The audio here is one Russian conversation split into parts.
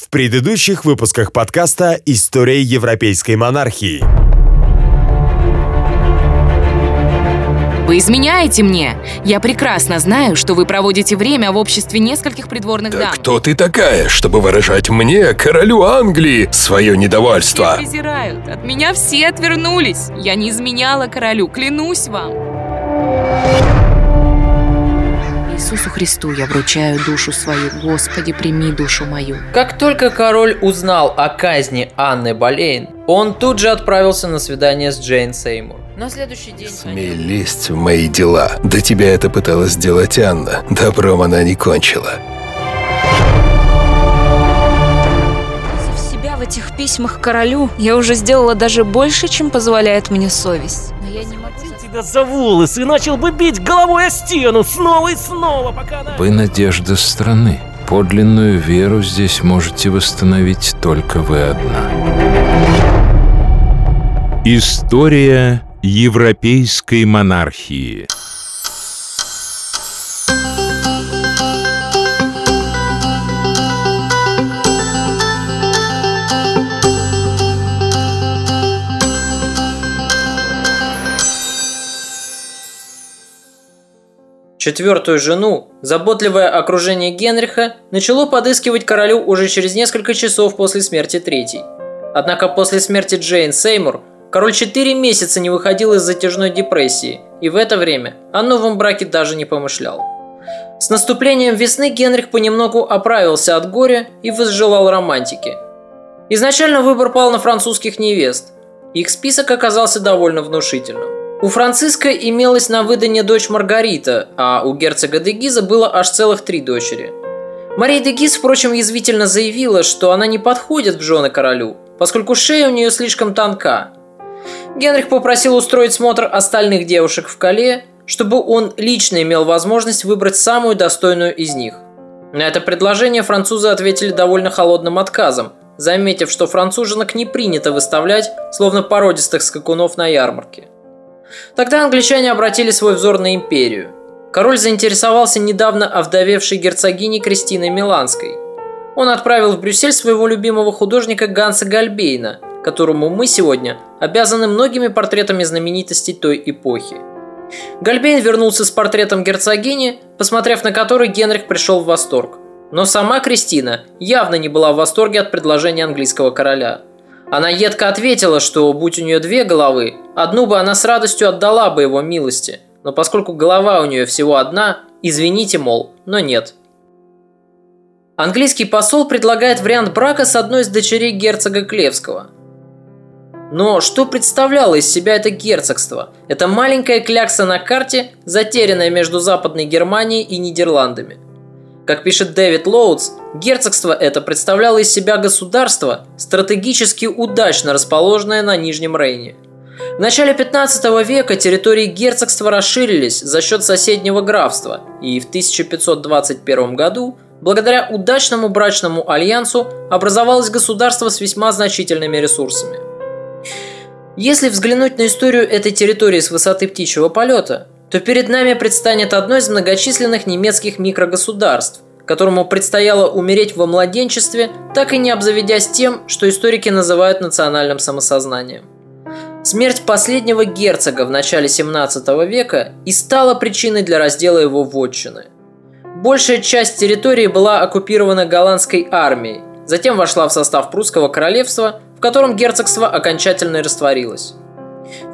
В предыдущих выпусках подкаста «История европейской монархии». Вы изменяете мне. Я прекрасно знаю, что вы проводите время в обществе нескольких придворных Да дам. кто ты такая, чтобы выражать мне, королю Англии, свое Все недовольство? презирают. От меня все отвернулись. Я не изменяла королю, клянусь вам. Иисусу Христу я вручаю душу свою. Господи, прими душу мою. Как только король узнал о казни Анны Болейн, он тут же отправился на свидание с Джейн Сеймур. На следующий день... Смей лезть в мои дела. До тебя это пыталась сделать Анна. Добром она не кончила. В этих письмах королю, я уже сделала даже больше, чем позволяет мне совесть. Но я не могу... тебя за волосы и начал бы бить головой о стену снова и снова, пока она... Вы надежда страны. Подлинную веру здесь можете восстановить только вы одна. История европейской монархии. Четвертую жену, заботливое окружение Генриха, начало подыскивать королю уже через несколько часов после смерти третьей. Однако после смерти Джейн Сеймур король четыре месяца не выходил из затяжной депрессии, и в это время о новом браке даже не помышлял. С наступлением весны Генрих понемногу оправился от горя и возжелал романтики. Изначально выбор пал на французских невест. Их список оказался довольно внушительным. У Франциска имелась на выданье дочь Маргарита, а у герцога де Гиза было аж целых три дочери. Мария де Гиз, впрочем, язвительно заявила, что она не подходит в жены королю, поскольку шея у нее слишком тонка. Генрих попросил устроить смотр остальных девушек в Кале, чтобы он лично имел возможность выбрать самую достойную из них. На это предложение французы ответили довольно холодным отказом, заметив, что француженок не принято выставлять, словно породистых скакунов на ярмарке. Тогда англичане обратили свой взор на империю. Король заинтересовался недавно овдовевшей герцогиней Кристиной Миланской. Он отправил в Брюссель своего любимого художника Ганса Гальбейна, которому мы сегодня обязаны многими портретами знаменитостей той эпохи. Гальбейн вернулся с портретом герцогини, посмотрев на который Генрих пришел в восторг. Но сама Кристина явно не была в восторге от предложения английского короля – она едко ответила, что будь у нее две головы, одну бы она с радостью отдала бы его милости, но поскольку голова у нее всего одна, извините, мол, но нет. Английский посол предлагает вариант брака с одной из дочерей герцога Клевского. Но что представляло из себя это герцогство? Это маленькая клякса на карте, затерянная между Западной Германией и Нидерландами – как пишет Дэвид Лоудс, герцогство это представляло из себя государство, стратегически удачно расположенное на Нижнем Рейне. В начале 15 века территории герцогства расширились за счет соседнего графства, и в 1521 году, благодаря удачному брачному альянсу, образовалось государство с весьма значительными ресурсами. Если взглянуть на историю этой территории с высоты птичьего полета, то перед нами предстанет одно из многочисленных немецких микрогосударств, которому предстояло умереть во младенчестве, так и не обзаведясь тем, что историки называют национальным самосознанием. Смерть последнего герцога в начале 17 века и стала причиной для раздела его вотчины. Большая часть территории была оккупирована голландской армией, затем вошла в состав прусского королевства, в котором герцогство окончательно растворилось.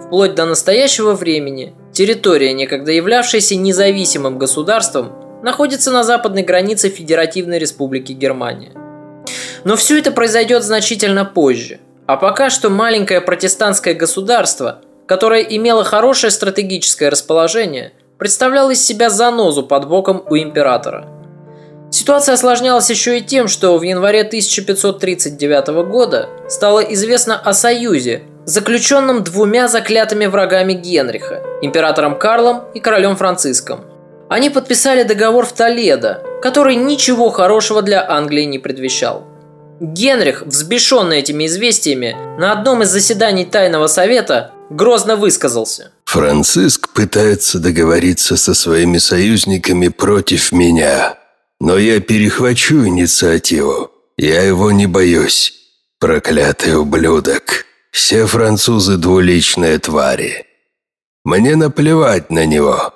Вплоть до настоящего времени территория, некогда являвшаяся независимым государством, находится на западной границе Федеративной Республики Германия. Но все это произойдет значительно позже. А пока что маленькое протестантское государство, которое имело хорошее стратегическое расположение, представляло из себя занозу под боком у императора. Ситуация осложнялась еще и тем, что в январе 1539 года стало известно о союзе, заключенном двумя заклятыми врагами Генриха – императором Карлом и королем Франциском. Они подписали договор в Толедо, который ничего хорошего для Англии не предвещал. Генрих, взбешенный этими известиями, на одном из заседаний Тайного Совета грозно высказался. Франциск пытается договориться со своими союзниками против меня. Но я перехвачу инициативу. Я его не боюсь. Проклятый ублюдок. Все французы двуличные твари. Мне наплевать на него.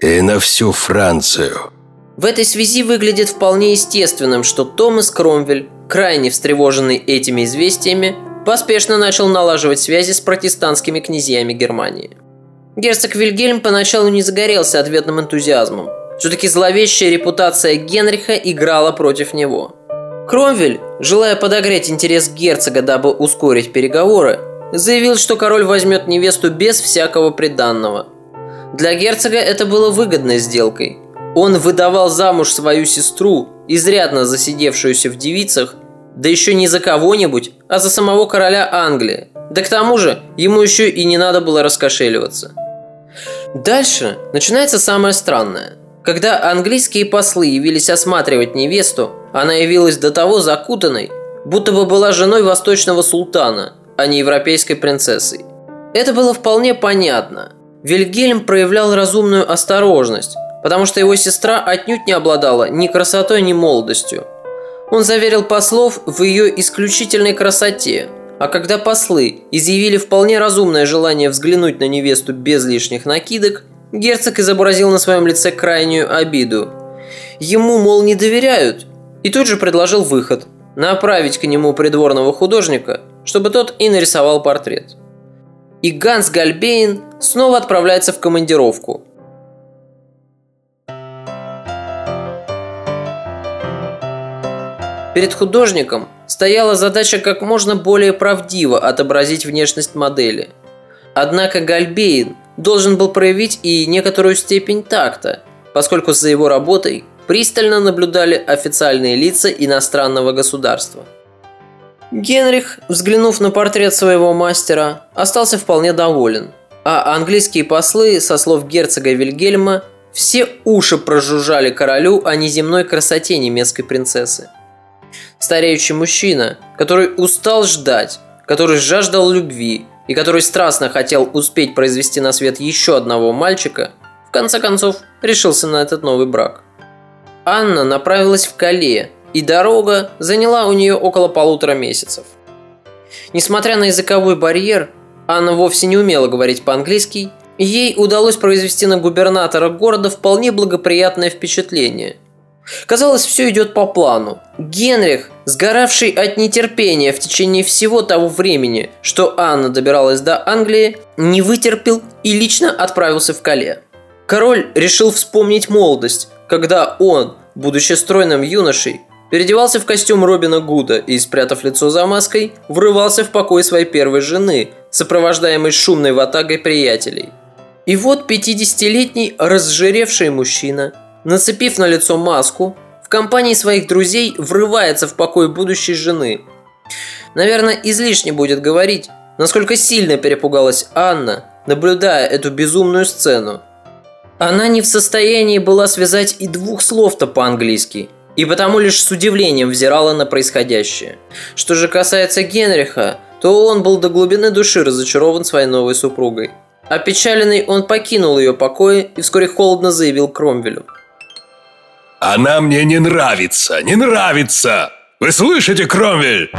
И на всю Францию. В этой связи выглядит вполне естественным, что Томас Кромвель, крайне встревоженный этими известиями, поспешно начал налаживать связи с протестантскими князьями Германии. Герцог Вильгельм поначалу не загорелся ответным энтузиазмом. Все-таки зловещая репутация Генриха играла против него. Кромвель, желая подогреть интерес герцога, дабы ускорить переговоры, заявил, что король возьмет невесту без всякого приданного. Для герцога это было выгодной сделкой. Он выдавал замуж свою сестру, изрядно засидевшуюся в девицах, да еще не за кого-нибудь, а за самого короля Англии. Да к тому же, ему еще и не надо было раскошеливаться. Дальше начинается самое странное. Когда английские послы явились осматривать невесту, она явилась до того закутанной, будто бы была женой восточного султана, а не европейской принцессой. Это было вполне понятно. Вильгельм проявлял разумную осторожность, потому что его сестра отнюдь не обладала ни красотой, ни молодостью. Он заверил послов в ее исключительной красоте, а когда послы изъявили вполне разумное желание взглянуть на невесту без лишних накидок, герцог изобразил на своем лице крайнюю обиду. Ему, мол, не доверяют, и тут же предложил выход – направить к нему придворного художника, чтобы тот и нарисовал портрет. И Ганс Гальбейн снова отправляется в командировку – Перед художником стояла задача как можно более правдиво отобразить внешность модели. Однако Гальбейн должен был проявить и некоторую степень такта, поскольку за его работой пристально наблюдали официальные лица иностранного государства. Генрих, взглянув на портрет своего мастера, остался вполне доволен, а английские послы, со слов герцога Вильгельма, все уши прожужжали королю о неземной красоте немецкой принцессы – Стареющий мужчина, который устал ждать, который жаждал любви и который страстно хотел успеть произвести на свет еще одного мальчика, в конце концов решился на этот новый брак. Анна направилась в Кале, и дорога заняла у нее около полутора месяцев. Несмотря на языковой барьер, Анна вовсе не умела говорить по-английски, ей удалось произвести на губернатора города вполне благоприятное впечатление – Казалось, все идет по плану. Генрих, сгоравший от нетерпения в течение всего того времени, что Анна добиралась до Англии, не вытерпел и лично отправился в Кале. Король решил вспомнить молодость, когда он, будучи стройным юношей, переодевался в костюм Робина Гуда и, спрятав лицо за маской, врывался в покой своей первой жены, сопровождаемый шумной ватагой приятелей. И вот 50-летний разжиревший мужчина – Нацепив на лицо маску, в компании своих друзей врывается в покой будущей жены. Наверное, излишне будет говорить, насколько сильно перепугалась Анна, наблюдая эту безумную сцену. Она не в состоянии была связать и двух слов-то по-английски, и потому лишь с удивлением взирала на происходящее. Что же касается Генриха, то он был до глубины души разочарован своей новой супругой. Опечаленный он покинул ее покои и вскоре холодно заявил Кромвелю – она мне не нравится, не нравится! Вы слышите, Кромвель?»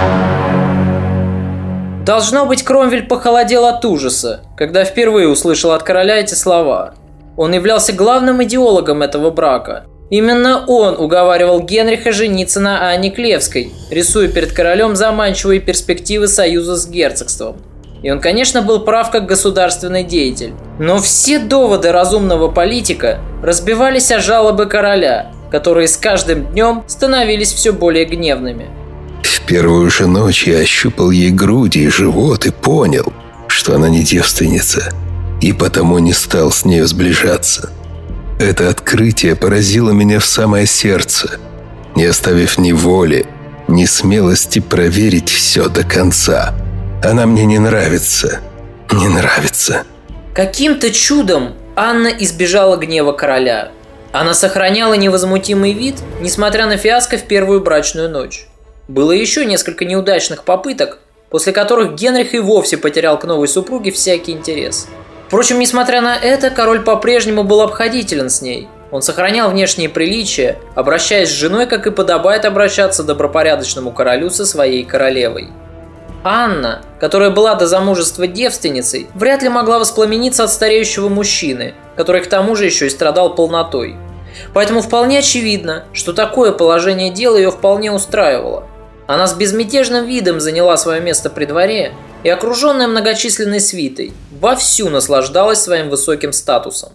Должно быть, Кромвель похолодел от ужаса, когда впервые услышал от короля эти слова. Он являлся главным идеологом этого брака. Именно он уговаривал Генриха жениться на Анне Клевской, рисуя перед королем заманчивые перспективы союза с герцогством. И он, конечно, был прав как государственный деятель. Но все доводы разумного политика разбивались о жалобы короля, которые с каждым днем становились все более гневными. В первую же ночь я ощупал ей груди и живот и понял, что она не девственница, и потому не стал с нею сближаться. Это открытие поразило меня в самое сердце, не оставив ни воли, ни смелости проверить все до конца. Она мне не нравится, не нравится. Каким-то чудом Анна избежала гнева короля – она сохраняла невозмутимый вид, несмотря на фиаско в первую брачную ночь. Было еще несколько неудачных попыток, после которых Генрих и вовсе потерял к новой супруге всякий интерес. Впрочем, несмотря на это, король по-прежнему был обходителен с ней. Он сохранял внешние приличия, обращаясь с женой, как и подобает обращаться добропорядочному королю со своей королевой. Анна, которая была до замужества девственницей, вряд ли могла воспламениться от стареющего мужчины, который к тому же еще и страдал полнотой. Поэтому вполне очевидно, что такое положение дела ее вполне устраивало. Она с безмятежным видом заняла свое место при дворе и, окруженная многочисленной свитой, вовсю наслаждалась своим высоким статусом.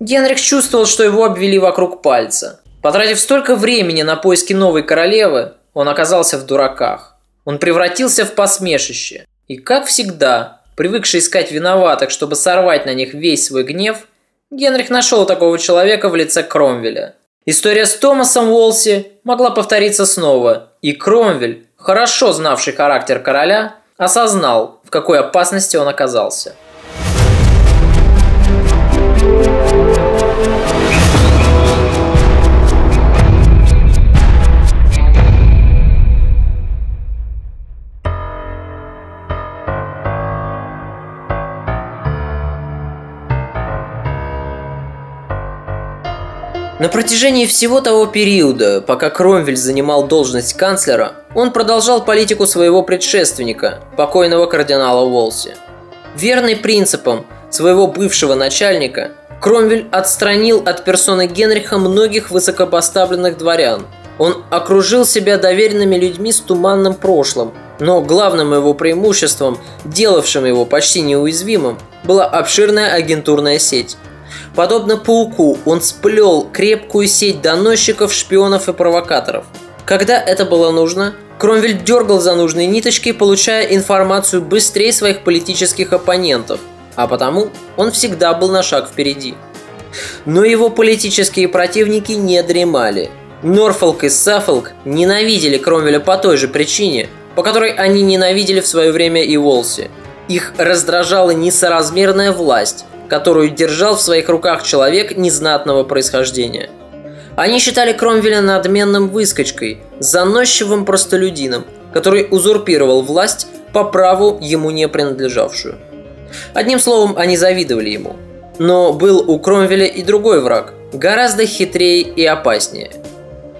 Генрих чувствовал, что его обвели вокруг пальца. Потратив столько времени на поиски новой королевы, он оказался в дураках. Он превратился в посмешище. И, как всегда, привыкший искать виноватых, чтобы сорвать на них весь свой гнев, Генрих нашел такого человека в лице Кромвеля. История с Томасом Уолси могла повториться снова, и Кромвель, хорошо знавший характер короля, осознал, в какой опасности он оказался – На протяжении всего того периода, пока Кромвель занимал должность канцлера, он продолжал политику своего предшественника, покойного кардинала Уолси. Верный принципам своего бывшего начальника, Кромвель отстранил от персоны Генриха многих высокопоставленных дворян. Он окружил себя доверенными людьми с туманным прошлым, но главным его преимуществом, делавшим его почти неуязвимым, была обширная агентурная сеть – Подобно пауку, он сплел крепкую сеть доносчиков, шпионов и провокаторов. Когда это было нужно, Кромвель дергал за нужные ниточки, получая информацию быстрее своих политических оппонентов, а потому он всегда был на шаг впереди. Но его политические противники не дремали. Норфолк и Саффолк ненавидели Кромвеля по той же причине, по которой они ненавидели в свое время и Волси. Их раздражала несоразмерная власть, которую держал в своих руках человек незнатного происхождения. Они считали Кромвеля надменным выскочкой, заносчивым простолюдином, который узурпировал власть по праву ему не принадлежавшую. Одним словом, они завидовали ему. Но был у Кромвеля и другой враг, гораздо хитрее и опаснее.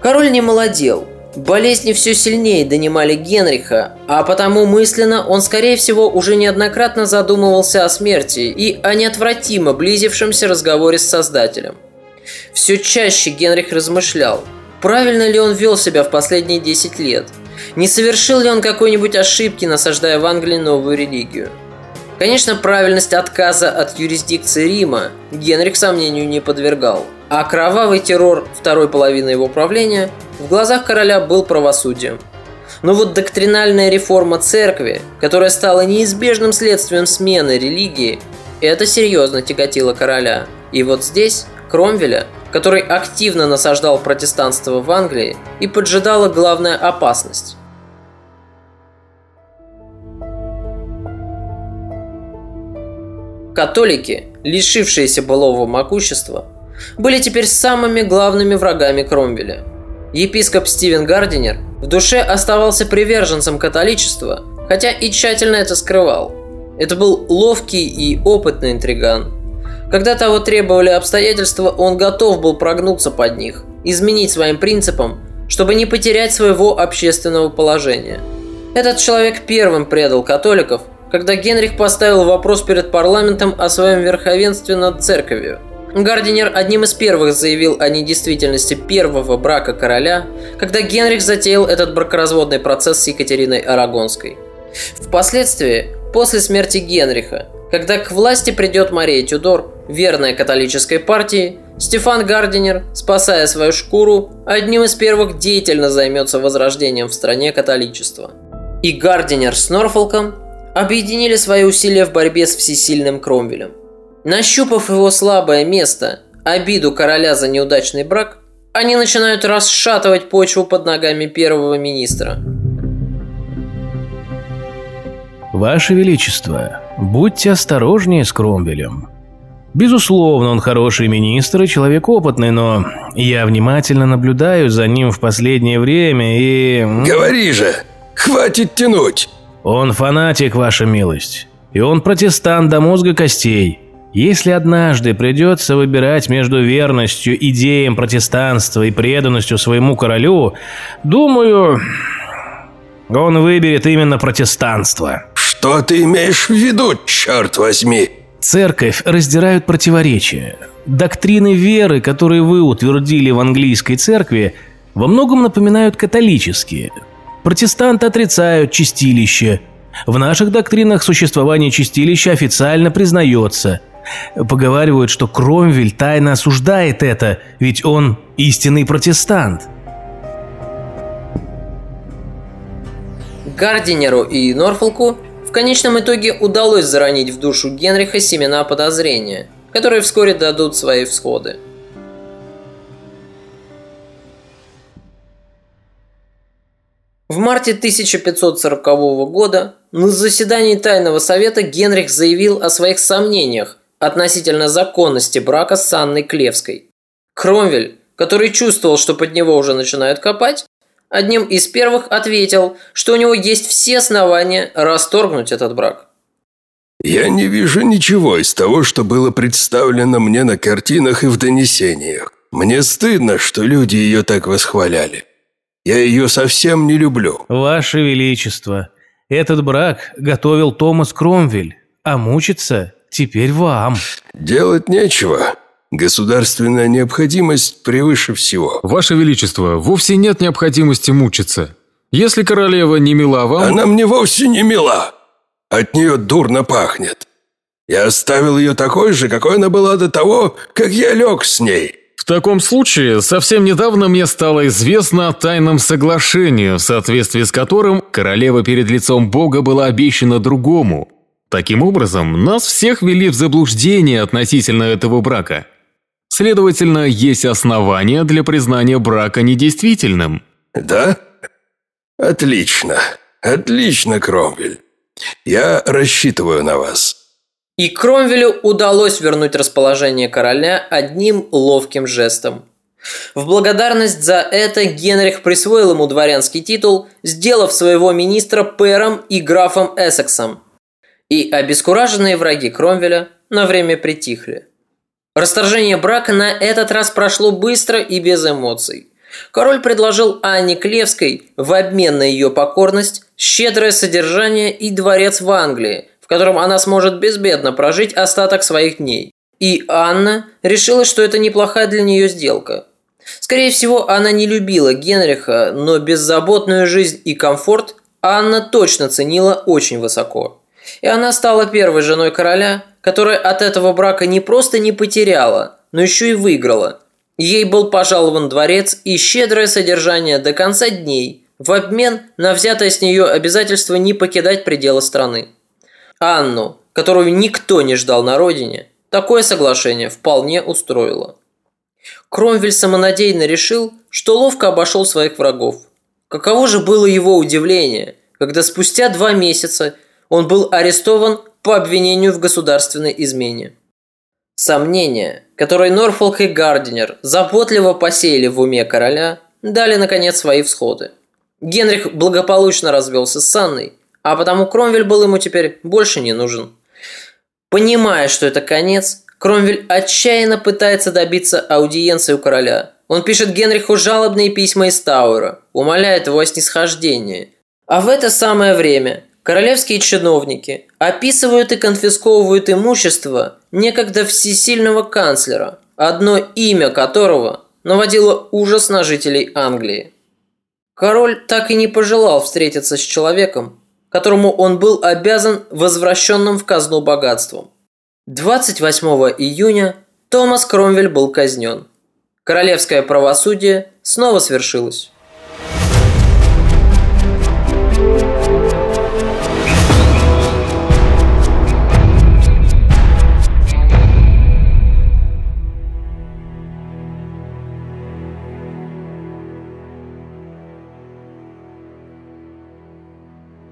Король не молодел, Болезни все сильнее донимали Генриха, а потому мысленно он, скорее всего, уже неоднократно задумывался о смерти и о неотвратимо близившемся разговоре с Создателем. Все чаще Генрих размышлял, правильно ли он вел себя в последние 10 лет, не совершил ли он какой-нибудь ошибки, насаждая в Англии новую религию. Конечно, правильность отказа от юрисдикции Рима Генрих сомнению не подвергал – а кровавый террор второй половины его правления в глазах короля был правосудием. Но вот доктринальная реформа церкви, которая стала неизбежным следствием смены религии, это серьезно тяготило короля. И вот здесь Кромвеля, который активно насаждал протестанство в Англии, и поджидала главная опасность. Католики, лишившиеся былого могущества, были теперь самыми главными врагами Кромвеля. Епископ Стивен Гардинер в душе оставался приверженцем католичества, хотя и тщательно это скрывал. Это был ловкий и опытный интриган. Когда того требовали обстоятельства, он готов был прогнуться под них, изменить своим принципам, чтобы не потерять своего общественного положения. Этот человек первым предал католиков, когда Генрих поставил вопрос перед парламентом о своем верховенстве над церковью – Гардинер одним из первых заявил о недействительности первого брака короля, когда Генрих затеял этот бракоразводный процесс с Екатериной Арагонской. Впоследствии, после смерти Генриха, когда к власти придет Мария Тюдор, верная католической партии, Стефан Гардинер, спасая свою шкуру, одним из первых деятельно займется возрождением в стране католичества. И Гардинер с Норфолком объединили свои усилия в борьбе с всесильным Кромвелем. Нащупав его слабое место, обиду короля за неудачный брак, они начинают расшатывать почву под ногами первого министра. Ваше Величество, будьте осторожнее с Кромвелем. Безусловно, он хороший министр и человек опытный, но я внимательно наблюдаю за ним в последнее время и... Говори же! Хватит тянуть! Он фанатик, ваша милость. И он протестант до мозга костей. Если однажды придется выбирать между верностью идеям протестанства и преданностью своему королю, думаю, он выберет именно протестанство. Что ты имеешь в виду, черт возьми? Церковь раздирают противоречия. Доктрины веры, которые вы утвердили в английской церкви, во многом напоминают католические. Протестанты отрицают чистилище. В наших доктринах существование чистилища официально признается – Поговаривают, что Кромвель тайно осуждает это, ведь он истинный протестант. Гардинеру и Норфолку в конечном итоге удалось заронить в душу Генриха семена подозрения, которые вскоре дадут свои всходы. В марте 1540 года на заседании Тайного Совета Генрих заявил о своих сомнениях относительно законности брака с Анной Клевской. Кромвель, который чувствовал, что под него уже начинают копать, одним из первых ответил, что у него есть все основания расторгнуть этот брак. «Я не вижу ничего из того, что было представлено мне на картинах и в донесениях. Мне стыдно, что люди ее так восхваляли. Я ее совсем не люблю». «Ваше Величество, этот брак готовил Томас Кромвель, а мучиться Теперь вам. Делать нечего. Государственная необходимость превыше всего. Ваше Величество, вовсе нет необходимости мучиться. Если королева не мила вам... Она мне вовсе не мила. От нее дурно пахнет. Я оставил ее такой же, какой она была до того, как я лег с ней. В таком случае, совсем недавно мне стало известно о тайном соглашении, в соответствии с которым королева перед лицом Бога была обещана другому – Таким образом, нас всех ввели в заблуждение относительно этого брака. Следовательно, есть основания для признания брака недействительным. Да? Отлично. Отлично, Кромвель. Я рассчитываю на вас. И Кромвелю удалось вернуть расположение короля одним ловким жестом. В благодарность за это Генрих присвоил ему дворянский титул, сделав своего министра пэром и графом Эссексом – и обескураженные враги Кромвеля на время притихли. Расторжение брака на этот раз прошло быстро и без эмоций. Король предложил Анне Клевской в обмен на ее покорность щедрое содержание и дворец в Англии, в котором она сможет безбедно прожить остаток своих дней. И Анна решила, что это неплохая для нее сделка. Скорее всего, она не любила Генриха, но беззаботную жизнь и комфорт Анна точно ценила очень высоко. И она стала первой женой короля, которая от этого брака не просто не потеряла, но еще и выиграла. Ей был пожалован дворец и щедрое содержание до конца дней в обмен на взятое с нее обязательство не покидать пределы страны. Анну, которую никто не ждал на родине, такое соглашение вполне устроило. Кромвель самонадеянно решил, что ловко обошел своих врагов. Каково же было его удивление, когда спустя два месяца он был арестован по обвинению в государственной измене. Сомнения, которые Норфолк и Гардинер заботливо посеяли в уме короля, дали, наконец, свои всходы. Генрих благополучно развелся с Анной, а потому Кромвель был ему теперь больше не нужен. Понимая, что это конец, Кромвель отчаянно пытается добиться аудиенции у короля. Он пишет Генриху жалобные письма из Тауэра, умоляет его о снисхождении. А в это самое время Королевские чиновники описывают и конфисковывают имущество некогда всесильного канцлера, одно имя которого наводило ужас на жителей Англии. Король так и не пожелал встретиться с человеком, которому он был обязан возвращенным в казну богатством. 28 июня Томас Кромвель был казнен. Королевское правосудие снова свершилось.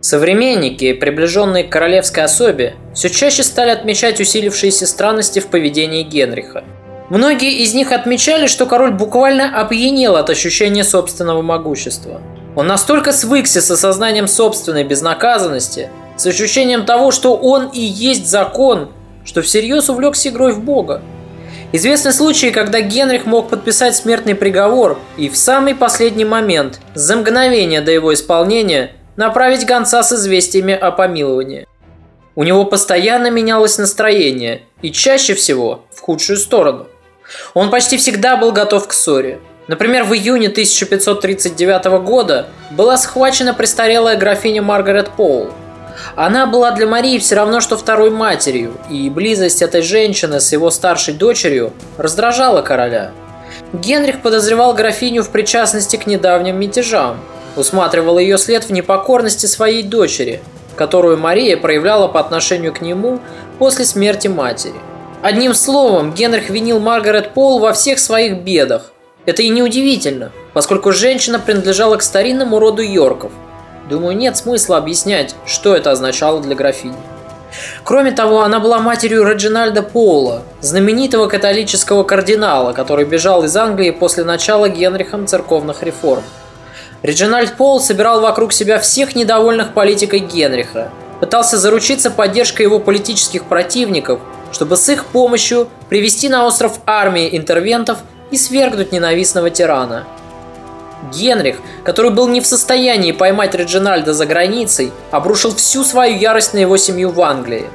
Современники, приближенные к королевской особе, все чаще стали отмечать усилившиеся странности в поведении Генриха. Многие из них отмечали, что король буквально опьянел от ощущения собственного могущества. Он настолько свыкся с осознанием собственной безнаказанности, с ощущением того, что он и есть закон, что всерьез увлекся игрой в Бога. Известны случаи, когда Генрих мог подписать смертный приговор и в самый последний момент, за мгновение до его исполнения, направить гонца с известиями о помиловании. У него постоянно менялось настроение, и чаще всего в худшую сторону. Он почти всегда был готов к ссоре. Например, в июне 1539 года была схвачена престарелая графиня Маргарет Поул. Она была для Марии все равно, что второй матерью, и близость этой женщины с его старшей дочерью раздражала короля. Генрих подозревал графиню в причастности к недавним мятежам, усматривал ее след в непокорности своей дочери, которую Мария проявляла по отношению к нему после смерти матери. Одним словом, Генрих винил Маргарет Пол во всех своих бедах. Это и неудивительно, поскольку женщина принадлежала к старинному роду Йорков. Думаю, нет смысла объяснять, что это означало для графини. Кроме того, она была матерью Реджинальда Пола, знаменитого католического кардинала, который бежал из Англии после начала Генрихом церковных реформ. Реджинальд Пол собирал вокруг себя всех недовольных политикой Генриха, пытался заручиться поддержкой его политических противников, чтобы с их помощью привести на остров армии интервентов и свергнуть ненавистного тирана. Генрих, который был не в состоянии поймать Реджинальда за границей, обрушил всю свою ярость на его семью в Англии.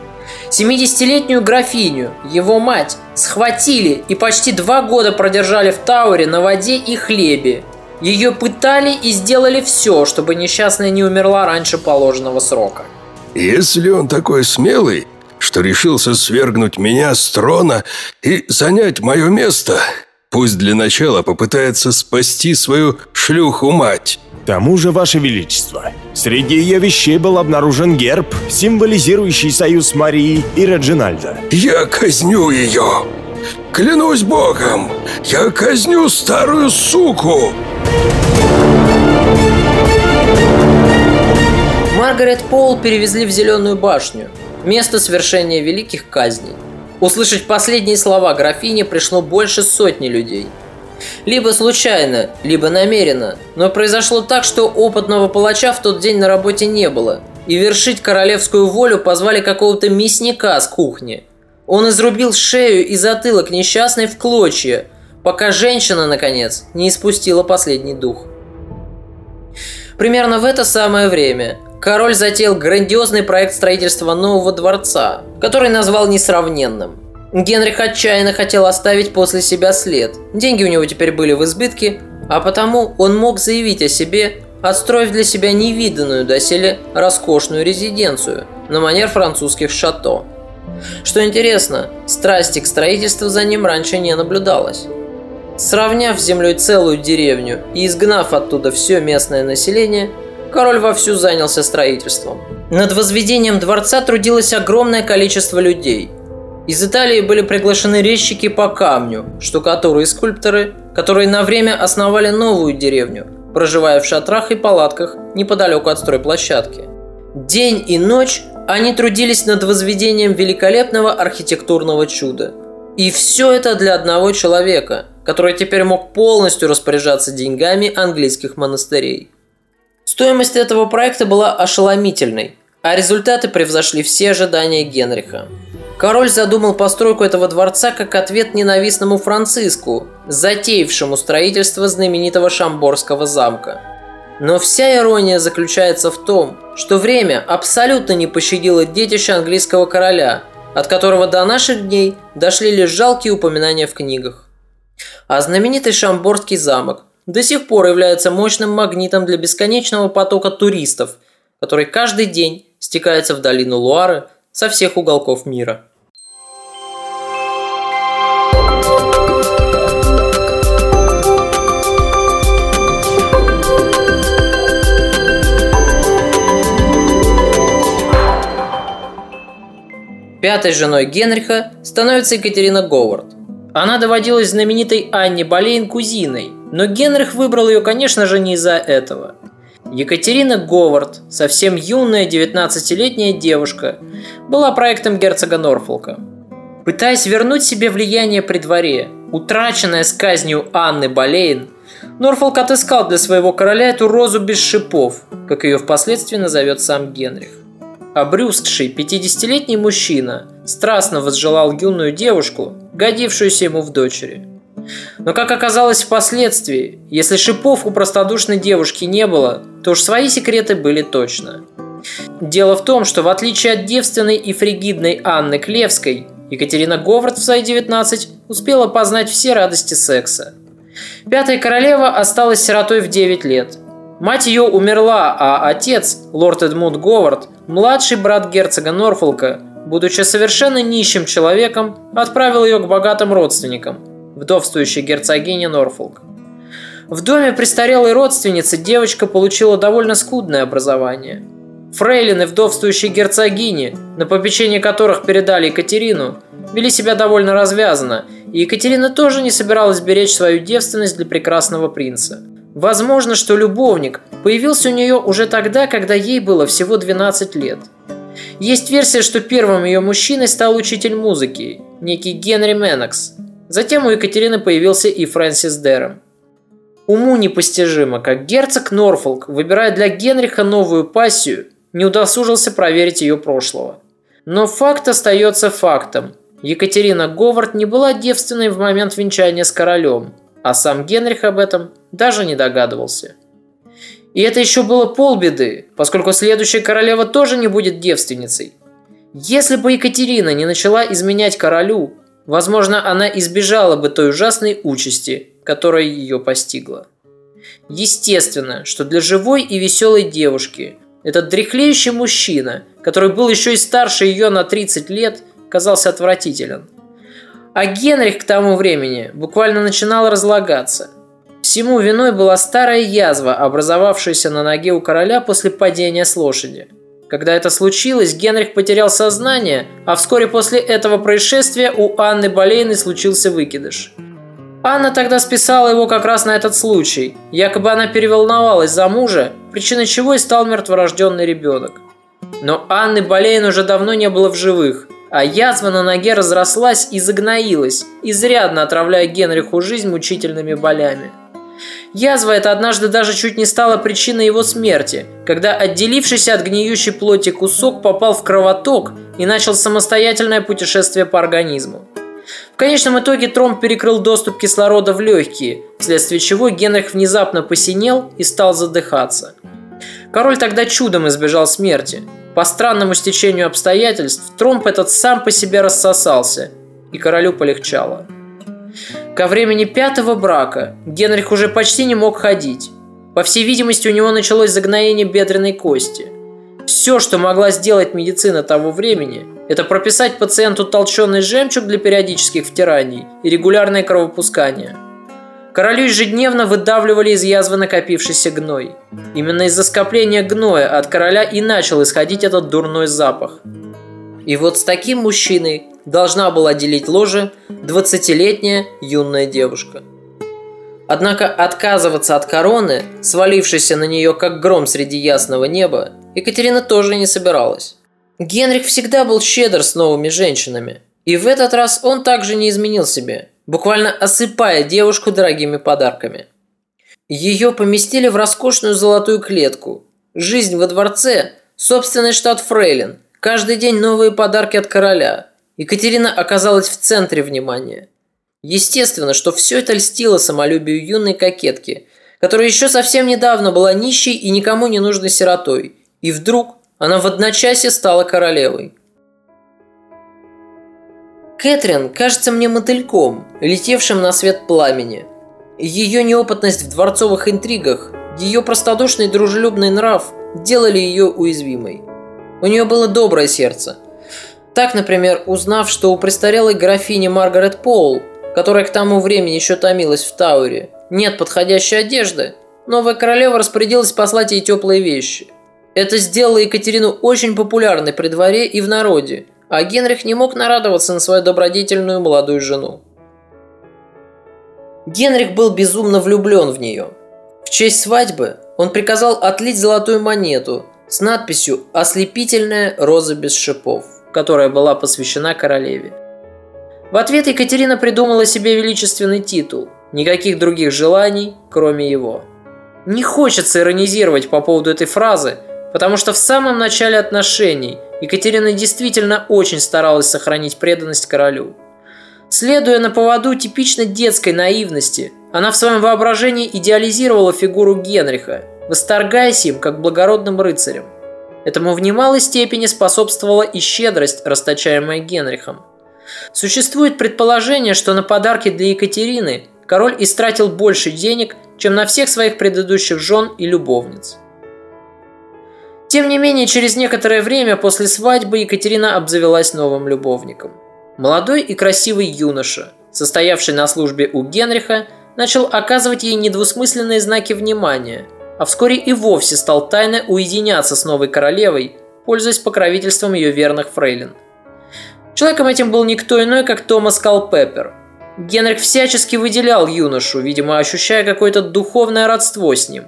70-летнюю графиню, его мать, схватили и почти два года продержали в Тауре на воде и хлебе, ее пытали и сделали все, чтобы несчастная не умерла раньше положенного срока. Если он такой смелый, что решился свергнуть меня с трона и занять мое место, пусть для начала попытается спасти свою шлюху-мать. К тому же, Ваше Величество, среди ее вещей был обнаружен герб, символизирующий союз Марии и Реджинальда. Я казню ее! Клянусь богом, я казню старую суку! Маргарет Пол перевезли в Зеленую башню, место свершения великих казней. Услышать последние слова графини пришло больше сотни людей. Либо случайно, либо намеренно, но произошло так, что опытного палача в тот день на работе не было, и вершить королевскую волю позвали какого-то мясника с кухни. Он изрубил шею и затылок несчастной в клочья, пока женщина, наконец, не испустила последний дух. Примерно в это самое время король затеял грандиозный проект строительства нового дворца, который назвал несравненным. Генрих отчаянно хотел оставить после себя след. Деньги у него теперь были в избытке, а потому он мог заявить о себе, отстроив для себя невиданную доселе роскошную резиденцию на манер французских шато. Что интересно, страсти к строительству за ним раньше не наблюдалось. Сравняв с землей целую деревню и изгнав оттуда все местное население, король вовсю занялся строительством. Над возведением дворца трудилось огромное количество людей. Из Италии были приглашены резчики по камню, штукатуры и скульпторы, которые на время основали новую деревню, проживая в шатрах и палатках неподалеку от стройплощадки. День и ночь они трудились над возведением великолепного архитектурного чуда. И все это для одного человека – который теперь мог полностью распоряжаться деньгами английских монастырей. Стоимость этого проекта была ошеломительной, а результаты превзошли все ожидания Генриха. Король задумал постройку этого дворца как ответ ненавистному Франциску, затеявшему строительство знаменитого Шамборского замка. Но вся ирония заключается в том, что время абсолютно не пощадило детище английского короля, от которого до наших дней дошли лишь жалкие упоминания в книгах. А знаменитый Шамборский замок до сих пор является мощным магнитом для бесконечного потока туристов, который каждый день стекается в долину Луары со всех уголков мира. Пятой женой Генриха становится Екатерина Говард – она доводилась знаменитой Анне Болейн кузиной, но Генрих выбрал ее, конечно же, не из-за этого. Екатерина Говард, совсем юная 19-летняя девушка, была проектом герцога Норфолка. Пытаясь вернуть себе влияние при дворе, утраченное с казнью Анны Болейн, Норфолк отыскал для своего короля эту розу без шипов, как ее впоследствии назовет сам Генрих. Обрюзгший 50-летний мужчина страстно возжелал юную девушку, годившуюся ему в дочери. Но, как оказалось впоследствии, если шипов у простодушной девушки не было, то уж свои секреты были точно. Дело в том, что в отличие от девственной и фригидной Анны Клевской, Екатерина Говард в свои 19 успела познать все радости секса. Пятая королева осталась сиротой в 9 лет. Мать ее умерла, а отец, лорд Эдмунд Говард, младший брат герцога Норфолка, будучи совершенно нищим человеком, отправил ее к богатым родственникам, вдовствующей герцогине Норфолк. В доме престарелой родственницы девочка получила довольно скудное образование – Фрейлины вдовствующей герцогини, на попечение которых передали Екатерину, вели себя довольно развязанно, и Екатерина тоже не собиралась беречь свою девственность для прекрасного принца. Возможно, что любовник появился у нее уже тогда, когда ей было всего 12 лет. Есть версия, что первым ее мужчиной стал учитель музыки, некий Генри Меннокс. Затем у Екатерины появился и Фрэнсис Дерем. Уму непостижимо, как герцог Норфолк выбирает для Генриха новую пассию не удосужился проверить ее прошлого. Но факт остается фактом. Екатерина Говард не была девственной в момент венчания с королем, а сам Генрих об этом даже не догадывался. И это еще было полбеды, поскольку следующая королева тоже не будет девственницей. Если бы Екатерина не начала изменять королю, возможно, она избежала бы той ужасной участи, которая ее постигла. Естественно, что для живой и веселой девушки этот дряхлеющий мужчина, который был еще и старше ее на 30 лет, казался отвратителен. А Генрих к тому времени буквально начинал разлагаться. Всему виной была старая язва, образовавшаяся на ноге у короля после падения с лошади. Когда это случилось, Генрих потерял сознание, а вскоре после этого происшествия у Анны Болейны случился выкидыш – Анна тогда списала его как раз на этот случай. Якобы она переволновалась за мужа, причиной чего и стал мертворожденный ребенок. Но Анны Болейн уже давно не было в живых, а язва на ноге разрослась и загноилась, изрядно отравляя Генриху жизнь мучительными болями. Язва эта однажды даже чуть не стала причиной его смерти, когда отделившийся от гниющей плоти кусок попал в кровоток и начал самостоятельное путешествие по организму. В конечном итоге тромб перекрыл доступ кислорода в легкие, вследствие чего Генрих внезапно посинел и стал задыхаться. Король тогда чудом избежал смерти. По странному стечению обстоятельств тромб этот сам по себе рассосался, и королю полегчало. Ко времени пятого брака Генрих уже почти не мог ходить. По всей видимости, у него началось загноение бедренной кости. Все, что могла сделать медицина того времени, это прописать пациенту толченый жемчуг для периодических втираний и регулярное кровопускание. Королю ежедневно выдавливали из язвы накопившийся гной. Именно из-за скопления гноя от короля и начал исходить этот дурной запах. И вот с таким мужчиной должна была делить ложе 20-летняя юная девушка. Однако отказываться от короны, свалившейся на нее как гром среди ясного неба, Екатерина тоже не собиралась. Генрих всегда был щедр с новыми женщинами. И в этот раз он также не изменил себе, буквально осыпая девушку дорогими подарками. Ее поместили в роскошную золотую клетку. Жизнь во дворце, собственный штат Фрейлин, каждый день новые подарки от короля. Екатерина оказалась в центре внимания. Естественно, что все это льстило самолюбию юной кокетки, которая еще совсем недавно была нищей и никому не нужной сиротой. И вдруг она в одночасье стала королевой. Кэтрин кажется мне мотыльком, летевшим на свет пламени. Ее неопытность в дворцовых интригах, ее простодушный дружелюбный нрав делали ее уязвимой. У нее было доброе сердце. Так, например, узнав, что у престарелой графини Маргарет Поул, которая к тому времени еще томилась в Тауре, нет подходящей одежды, новая королева распорядилась послать ей теплые вещи. Это сделало Екатерину очень популярной при дворе и в народе, а Генрих не мог нарадоваться на свою добродетельную молодую жену. Генрих был безумно влюблен в нее. В честь свадьбы он приказал отлить золотую монету с надписью «Ослепительная роза без шипов», которая была посвящена королеве. В ответ Екатерина придумала себе величественный титул, никаких других желаний, кроме его. Не хочется иронизировать по поводу этой фразы, потому что в самом начале отношений Екатерина действительно очень старалась сохранить преданность королю. Следуя на поводу типично детской наивности, она в своем воображении идеализировала фигуру Генриха, восторгаясь им как благородным рыцарем. Этому в немалой степени способствовала и щедрость, расточаемая Генрихом. Существует предположение, что на подарки для Екатерины король истратил больше денег, чем на всех своих предыдущих жен и любовниц. Тем не менее, через некоторое время после свадьбы Екатерина обзавелась новым любовником. Молодой и красивый юноша, состоявший на службе у Генриха, начал оказывать ей недвусмысленные знаки внимания, а вскоре и вовсе стал тайно уединяться с новой королевой, пользуясь покровительством ее верных фрейлин. Человеком этим был никто иной, как Томас Калпеппер. Генрих всячески выделял юношу, видимо, ощущая какое-то духовное родство с ним.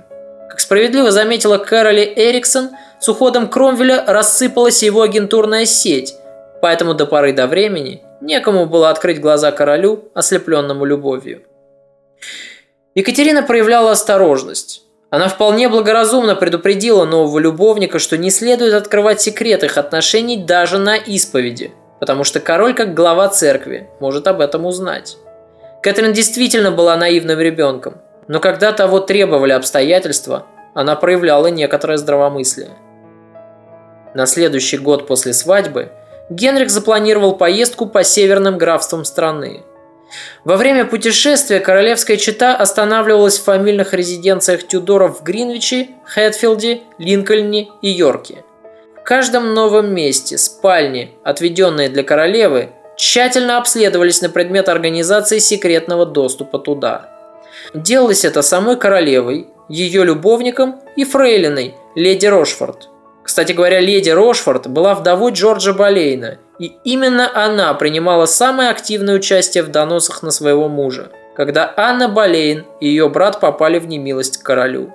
Как справедливо заметила Кэроли Эриксон – с уходом Кромвеля рассыпалась его агентурная сеть, поэтому до поры до времени некому было открыть глаза королю, ослепленному любовью. Екатерина проявляла осторожность. Она вполне благоразумно предупредила нового любовника, что не следует открывать секрет их отношений даже на исповеди, потому что король, как глава церкви, может об этом узнать. Кэтрин действительно была наивным ребенком, но когда того требовали обстоятельства, она проявляла некоторое здравомыслие. На следующий год после свадьбы Генрих запланировал поездку по северным графствам страны. Во время путешествия королевская чета останавливалась в фамильных резиденциях Тюдоров в Гринвиче, Хэтфилде, Линкольне и Йорке. В каждом новом месте спальни, отведенные для королевы, тщательно обследовались на предмет организации секретного доступа туда. Делалось это самой королевой, ее любовником и фрейлиной, леди Рошфорд – кстати говоря, леди Рошфорд была вдовой Джорджа Болейна, и именно она принимала самое активное участие в доносах на своего мужа, когда Анна Болейн и ее брат попали в немилость к королю.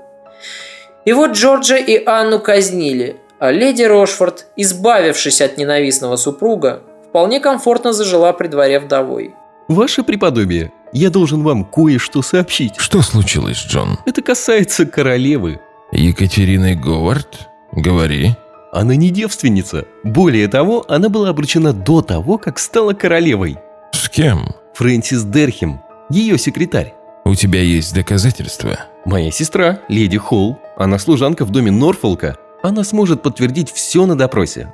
И вот Джорджа и Анну казнили, а леди Рошфорд, избавившись от ненавистного супруга, вполне комфортно зажила при дворе вдовой. Ваше преподобие, я должен вам кое-что сообщить. Что случилось, Джон? Это касается королевы. Екатерины Говард? Говори. Она не девственница. Более того, она была обручена до того, как стала королевой. С кем? Фрэнсис Дерхем, ее секретарь. У тебя есть доказательства? Моя сестра, леди Холл. Она служанка в доме Норфолка. Она сможет подтвердить все на допросе.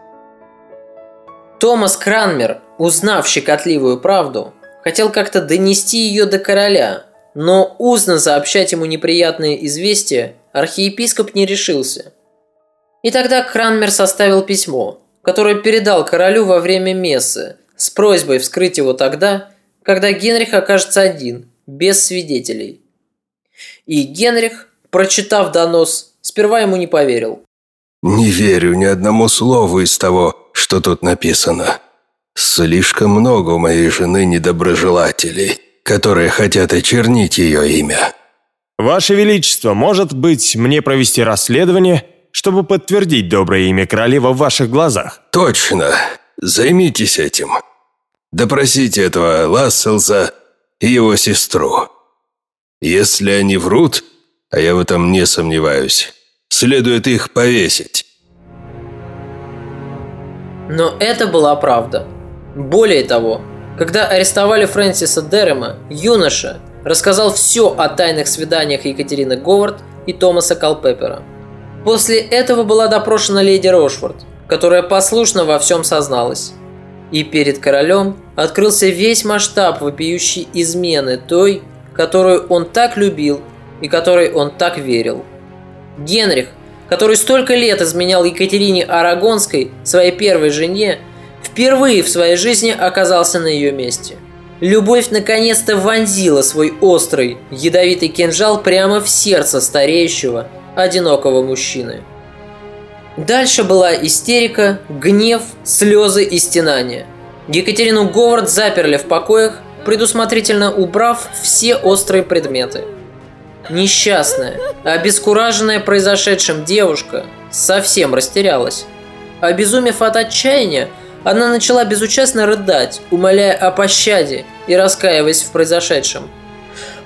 Томас Кранмер, узнав щекотливую правду, хотел как-то донести ее до короля, но узно сообщать ему неприятные известия архиепископ не решился – и тогда Кранмер составил письмо, которое передал королю во время мессы, с просьбой вскрыть его тогда, когда Генрих окажется один, без свидетелей. И Генрих, прочитав донос, сперва ему не поверил. «Не верю ни одному слову из того, что тут написано. Слишком много у моей жены недоброжелателей, которые хотят очернить ее имя». «Ваше Величество, может быть, мне провести расследование чтобы подтвердить доброе имя королевы в ваших глазах. Точно. Займитесь этим. Допросите этого Ласселза и его сестру. Если они врут, а я в этом не сомневаюсь, следует их повесить. Но это была правда. Более того, когда арестовали Фрэнсиса Дерема, юноша рассказал все о тайных свиданиях Екатерины Говард и Томаса Калпепера – После этого была допрошена леди Рошфорд, которая послушно во всем созналась. И перед королем открылся весь масштаб вопиющей измены той, которую он так любил и которой он так верил. Генрих, который столько лет изменял Екатерине Арагонской, своей первой жене, впервые в своей жизни оказался на ее месте. Любовь наконец-то вонзила свой острый, ядовитый кинжал прямо в сердце стареющего одинокого мужчины. Дальше была истерика, гнев, слезы и стенания. Екатерину Говард заперли в покоях, предусмотрительно убрав все острые предметы. Несчастная, обескураженная произошедшим девушка совсем растерялась. Обезумев от отчаяния, она начала безучастно рыдать, умоляя о пощаде и раскаиваясь в произошедшем.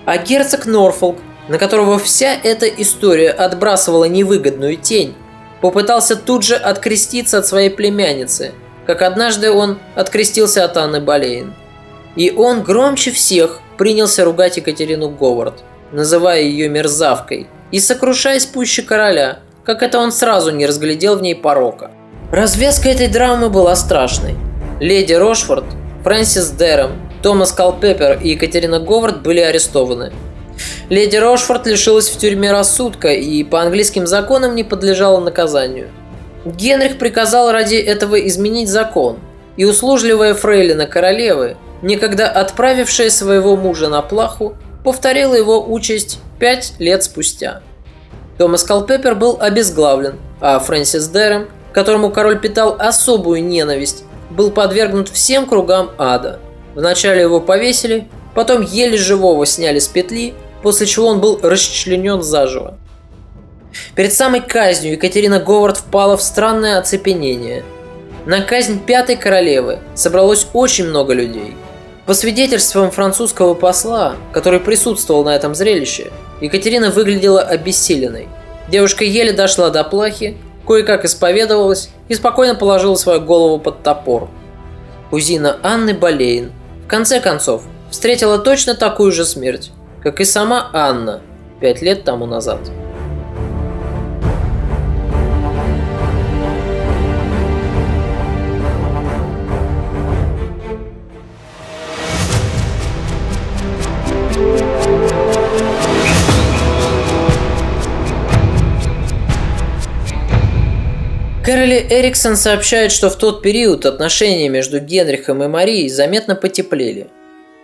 А герцог Норфолк на которого вся эта история отбрасывала невыгодную тень, попытался тут же откреститься от своей племянницы, как однажды он открестился от Анны Болейн. И он громче всех принялся ругать Екатерину Говард, называя ее мерзавкой, и сокрушаясь пуще короля, как это он сразу не разглядел в ней порока. Развязка этой драмы была страшной. Леди Рошфорд, Фрэнсис Дерем, Томас Калпеппер и Екатерина Говард были арестованы. Леди Рошфорд лишилась в тюрьме рассудка и по английским законам не подлежала наказанию. Генрих приказал ради этого изменить закон, и услужливая фрейлина королевы, некогда отправившая своего мужа на плаху, повторила его участь пять лет спустя. Томас Калпеппер был обезглавлен, а Фрэнсис Дерем, которому король питал особую ненависть, был подвергнут всем кругам ада. Вначале его повесили, потом еле живого сняли с петли, после чего он был расчленен заживо. Перед самой казнью Екатерина Говард впала в странное оцепенение. На казнь пятой королевы собралось очень много людей. По свидетельствам французского посла, который присутствовал на этом зрелище, Екатерина выглядела обессиленной. Девушка еле дошла до плахи, кое-как исповедовалась и спокойно положила свою голову под топор. Кузина Анны Болейн, в конце концов, встретила точно такую же смерть, как и сама Анна пять лет тому назад. Кэрроли Эриксон сообщает, что в тот период отношения между Генрихом и Марией заметно потеплели.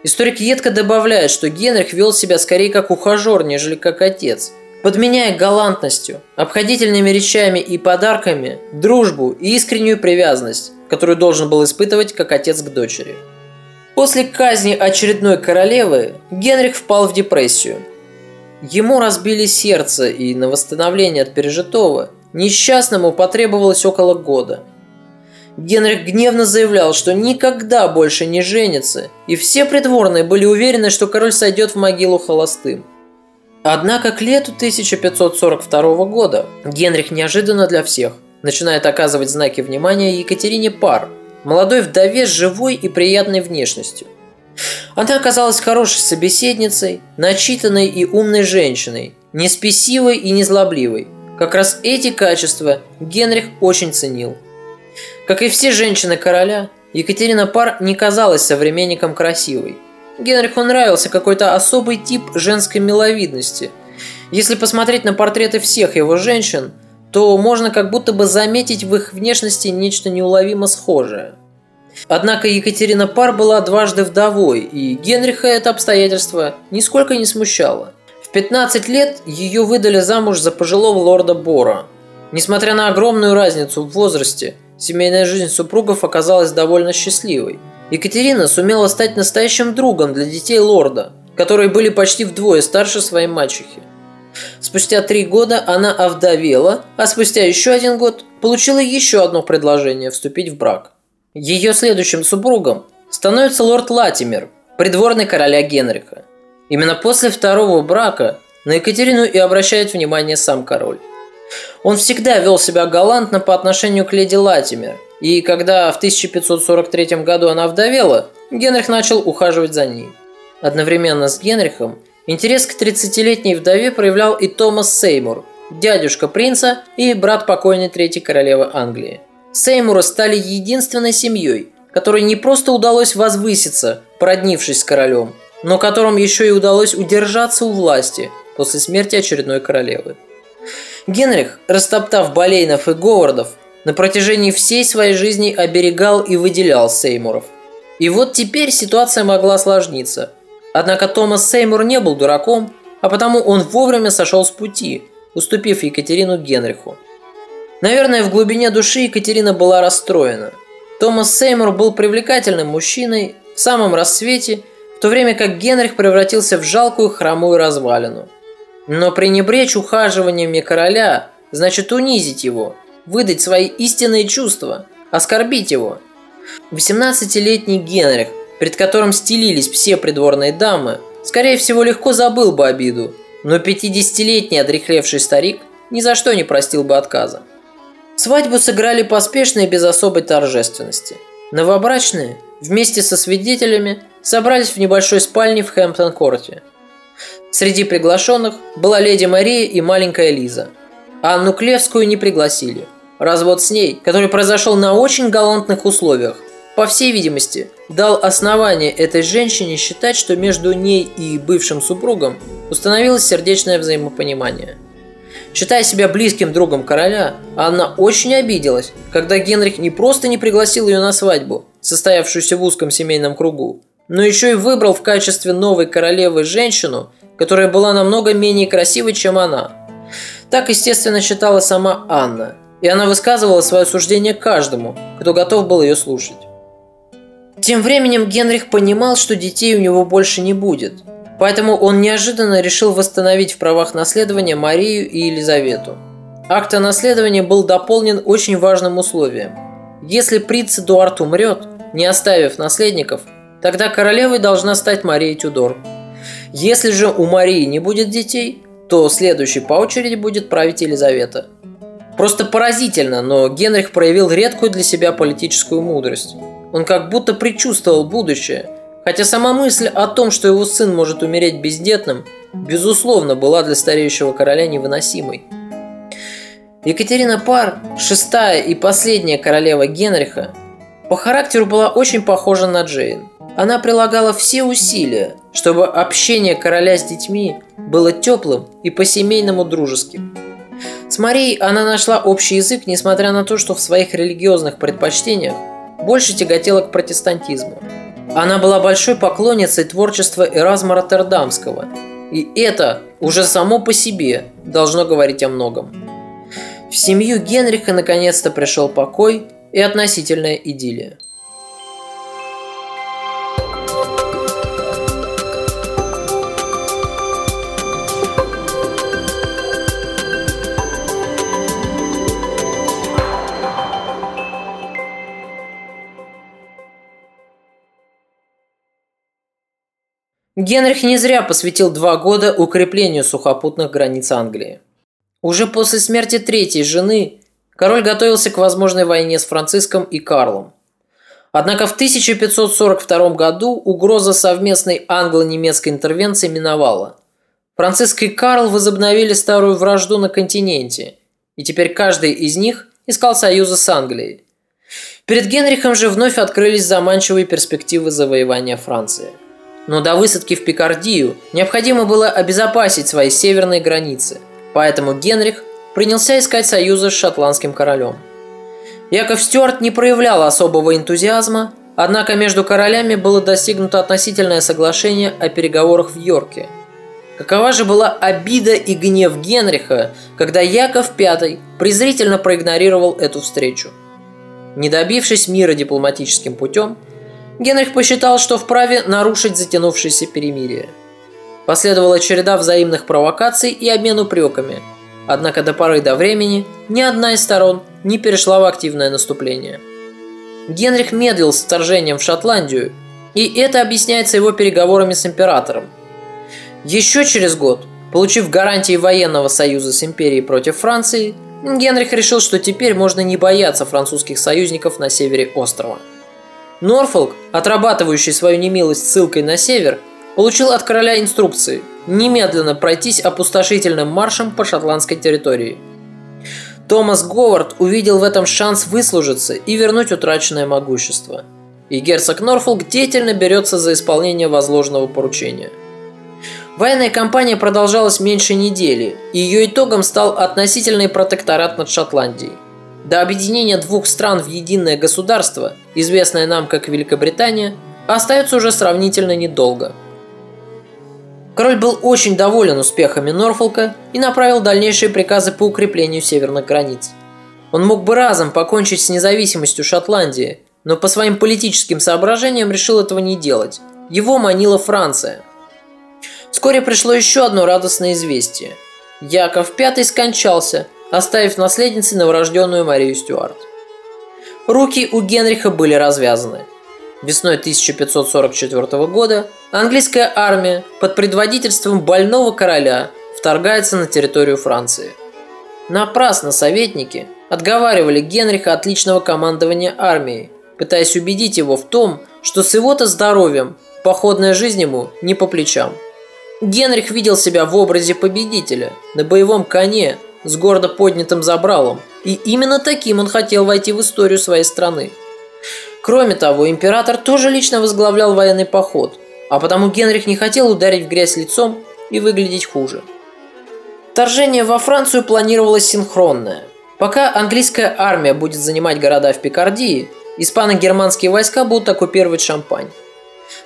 Историк едко добавляет, что Генрих вел себя скорее как ухажер, нежели как отец, подменяя галантностью, обходительными речами и подарками дружбу и искреннюю привязанность, которую должен был испытывать как отец к дочери. После казни очередной королевы Генрих впал в депрессию. Ему разбили сердце, и на восстановление от пережитого Несчастному потребовалось около года. Генрих гневно заявлял, что никогда больше не женится, и все придворные были уверены, что король сойдет в могилу холостым. Однако к лету 1542 года Генрих неожиданно для всех начинает оказывать знаки внимания Екатерине Пар, молодой вдове с живой и приятной внешностью. Она оказалась хорошей собеседницей, начитанной и умной женщиной, не спесивой и не злобливой, как раз эти качества Генрих очень ценил. Как и все женщины короля, Екатерина Пар не казалась современником красивой. Генриху нравился какой-то особый тип женской миловидности. Если посмотреть на портреты всех его женщин, то можно как будто бы заметить в их внешности нечто неуловимо схожее. Однако Екатерина Пар была дважды вдовой, и Генриха это обстоятельство нисколько не смущало. В 15 лет ее выдали замуж за пожилого лорда Бора. Несмотря на огромную разницу в возрасте, семейная жизнь супругов оказалась довольно счастливой. Екатерина сумела стать настоящим другом для детей лорда, которые были почти вдвое старше своей мачехи. Спустя три года она овдовела, а спустя еще один год получила еще одно предложение вступить в брак. Ее следующим супругом становится лорд Латимер, придворный короля Генриха. Именно после второго брака на Екатерину и обращает внимание сам король. Он всегда вел себя галантно по отношению к леди Латимер, и когда в 1543 году она вдовела, Генрих начал ухаживать за ней. Одновременно с Генрихом интерес к 30-летней вдове проявлял и Томас Сеймур, дядюшка принца и брат покойной третьей королевы Англии. Сеймуры стали единственной семьей, которой не просто удалось возвыситься, породнившись с королем, но которым еще и удалось удержаться у власти после смерти очередной королевы. Генрих, растоптав Болейнов и Говардов, на протяжении всей своей жизни оберегал и выделял Сеймуров. И вот теперь ситуация могла осложниться. Однако Томас Сеймур не был дураком, а потому он вовремя сошел с пути, уступив Екатерину Генриху. Наверное, в глубине души Екатерина была расстроена. Томас Сеймур был привлекательным мужчиной в самом рассвете – в то время как Генрих превратился в жалкую хромую развалину. Но пренебречь ухаживаниями короля значит унизить его, выдать свои истинные чувства, оскорбить его. 18-летний Генрих, перед которым стелились все придворные дамы, скорее всего легко забыл бы обиду, но 50-летний одрехлевший старик ни за что не простил бы отказа. Свадьбу сыграли поспешно и без особой торжественности. Новобрачные вместе со свидетелями собрались в небольшой спальне в Хэмптон-корте. Среди приглашенных была леди Мария и маленькая Лиза. Анну Клевскую не пригласили. Развод с ней, который произошел на очень галантных условиях, по всей видимости, дал основание этой женщине считать, что между ней и бывшим супругом установилось сердечное взаимопонимание. Считая себя близким другом короля, Анна очень обиделась, когда Генрих не просто не пригласил ее на свадьбу, состоявшуюся в узком семейном кругу, но еще и выбрал в качестве новой королевы женщину, которая была намного менее красивой, чем она. Так, естественно, считала сама Анна, и она высказывала свое суждение каждому, кто готов был ее слушать. Тем временем Генрих понимал, что детей у него больше не будет, поэтому он неожиданно решил восстановить в правах наследования Марию и Елизавету. Акт о наследовании был дополнен очень важным условием. Если принц Эдуард умрет, не оставив наследников, тогда королевой должна стать Мария Тюдор. Если же у Марии не будет детей, то следующей по очереди будет править Елизавета. Просто поразительно, но Генрих проявил редкую для себя политическую мудрость – он как будто предчувствовал будущее, хотя сама мысль о том, что его сын может умереть бездетным, безусловно, была для стареющего короля невыносимой. Екатерина Пар, шестая и последняя королева Генриха, по характеру была очень похожа на Джейн. Она прилагала все усилия, чтобы общение короля с детьми было теплым и по-семейному дружеским. С Марией она нашла общий язык, несмотря на то, что в своих религиозных предпочтениях больше тяготела к протестантизму. Она была большой поклонницей творчества Эразма Роттердамского, и это уже само по себе должно говорить о многом. В семью Генриха наконец-то пришел покой и относительная идиллия. Генрих не зря посвятил два года укреплению сухопутных границ Англии. Уже после смерти третьей жены король готовился к возможной войне с Франциском и Карлом. Однако в 1542 году угроза совместной англо-немецкой интервенции миновала. Франциск и Карл возобновили старую вражду на континенте, и теперь каждый из них искал союза с Англией. Перед Генрихом же вновь открылись заманчивые перспективы завоевания Франции – но до высадки в Пикардию необходимо было обезопасить свои северные границы, поэтому Генрих принялся искать союза с шотландским королем. Яков Стюарт не проявлял особого энтузиазма, однако между королями было достигнуто относительное соглашение о переговорах в Йорке. Какова же была обида и гнев Генриха, когда Яков V презрительно проигнорировал эту встречу. Не добившись мира дипломатическим путем, Генрих посчитал, что вправе нарушить затянувшееся перемирие. Последовала череда взаимных провокаций и обмен упреками. Однако до поры до времени ни одна из сторон не перешла в активное наступление. Генрих медлил с вторжением в Шотландию, и это объясняется его переговорами с императором. Еще через год, получив гарантии военного союза с империей против Франции, Генрих решил, что теперь можно не бояться французских союзников на севере острова – Норфолк, отрабатывающий свою немилость ссылкой на север, получил от короля инструкции немедленно пройтись опустошительным маршем по шотландской территории. Томас Говард увидел в этом шанс выслужиться и вернуть утраченное могущество. И герцог Норфолк деятельно берется за исполнение возложенного поручения. Военная кампания продолжалась меньше недели, и ее итогом стал относительный протекторат над Шотландией – до объединения двух стран в единое государство, известное нам как Великобритания, остается уже сравнительно недолго. Король был очень доволен успехами Норфолка и направил дальнейшие приказы по укреплению северных границ. Он мог бы разом покончить с независимостью Шотландии, но по своим политическим соображениям решил этого не делать. Его манила Франция. Вскоре пришло еще одно радостное известие. Яков V скончался – оставив наследницей новорожденную Марию Стюарт. Руки у Генриха были развязаны. Весной 1544 года английская армия под предводительством больного короля вторгается на территорию Франции. Напрасно советники, отговаривали Генриха от личного командования армией, пытаясь убедить его в том, что с его-то здоровьем походная жизнь ему не по плечам. Генрих видел себя в образе победителя, на боевом коне, с гордо поднятым забралом, и именно таким он хотел войти в историю своей страны. Кроме того, император тоже лично возглавлял военный поход, а потому Генрих не хотел ударить в грязь лицом и выглядеть хуже. Вторжение во Францию планировалось синхронное. Пока английская армия будет занимать города в Пикардии, испано-германские войска будут оккупировать Шампань.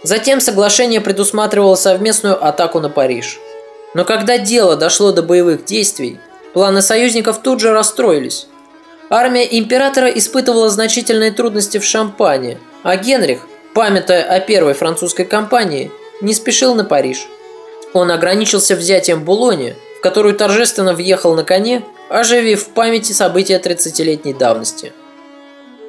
Затем соглашение предусматривало совместную атаку на Париж. Но когда дело дошло до боевых действий, планы союзников тут же расстроились. Армия императора испытывала значительные трудности в Шампане, а Генрих, памятая о первой французской кампании, не спешил на Париж. Он ограничился взятием Булони, в которую торжественно въехал на коне, оживив в памяти события 30-летней давности.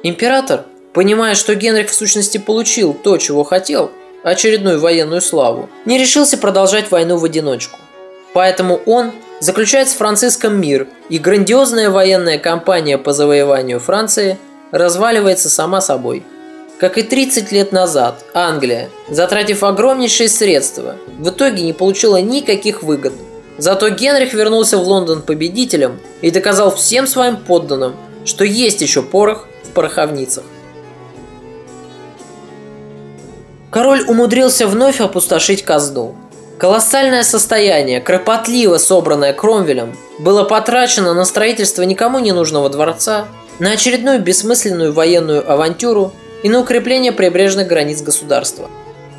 Император, понимая, что Генрих в сущности получил то, чего хотел, очередную военную славу, не решился продолжать войну в одиночку. Поэтому он заключает с Франциском мир, и грандиозная военная кампания по завоеванию Франции разваливается сама собой. Как и 30 лет назад, Англия, затратив огромнейшие средства, в итоге не получила никаких выгод. Зато Генрих вернулся в Лондон победителем и доказал всем своим подданным, что есть еще порох в пороховницах. Король умудрился вновь опустошить казну. Колоссальное состояние, кропотливо собранное Кромвелем, было потрачено на строительство никому не нужного дворца, на очередную бессмысленную военную авантюру и на укрепление прибрежных границ государства.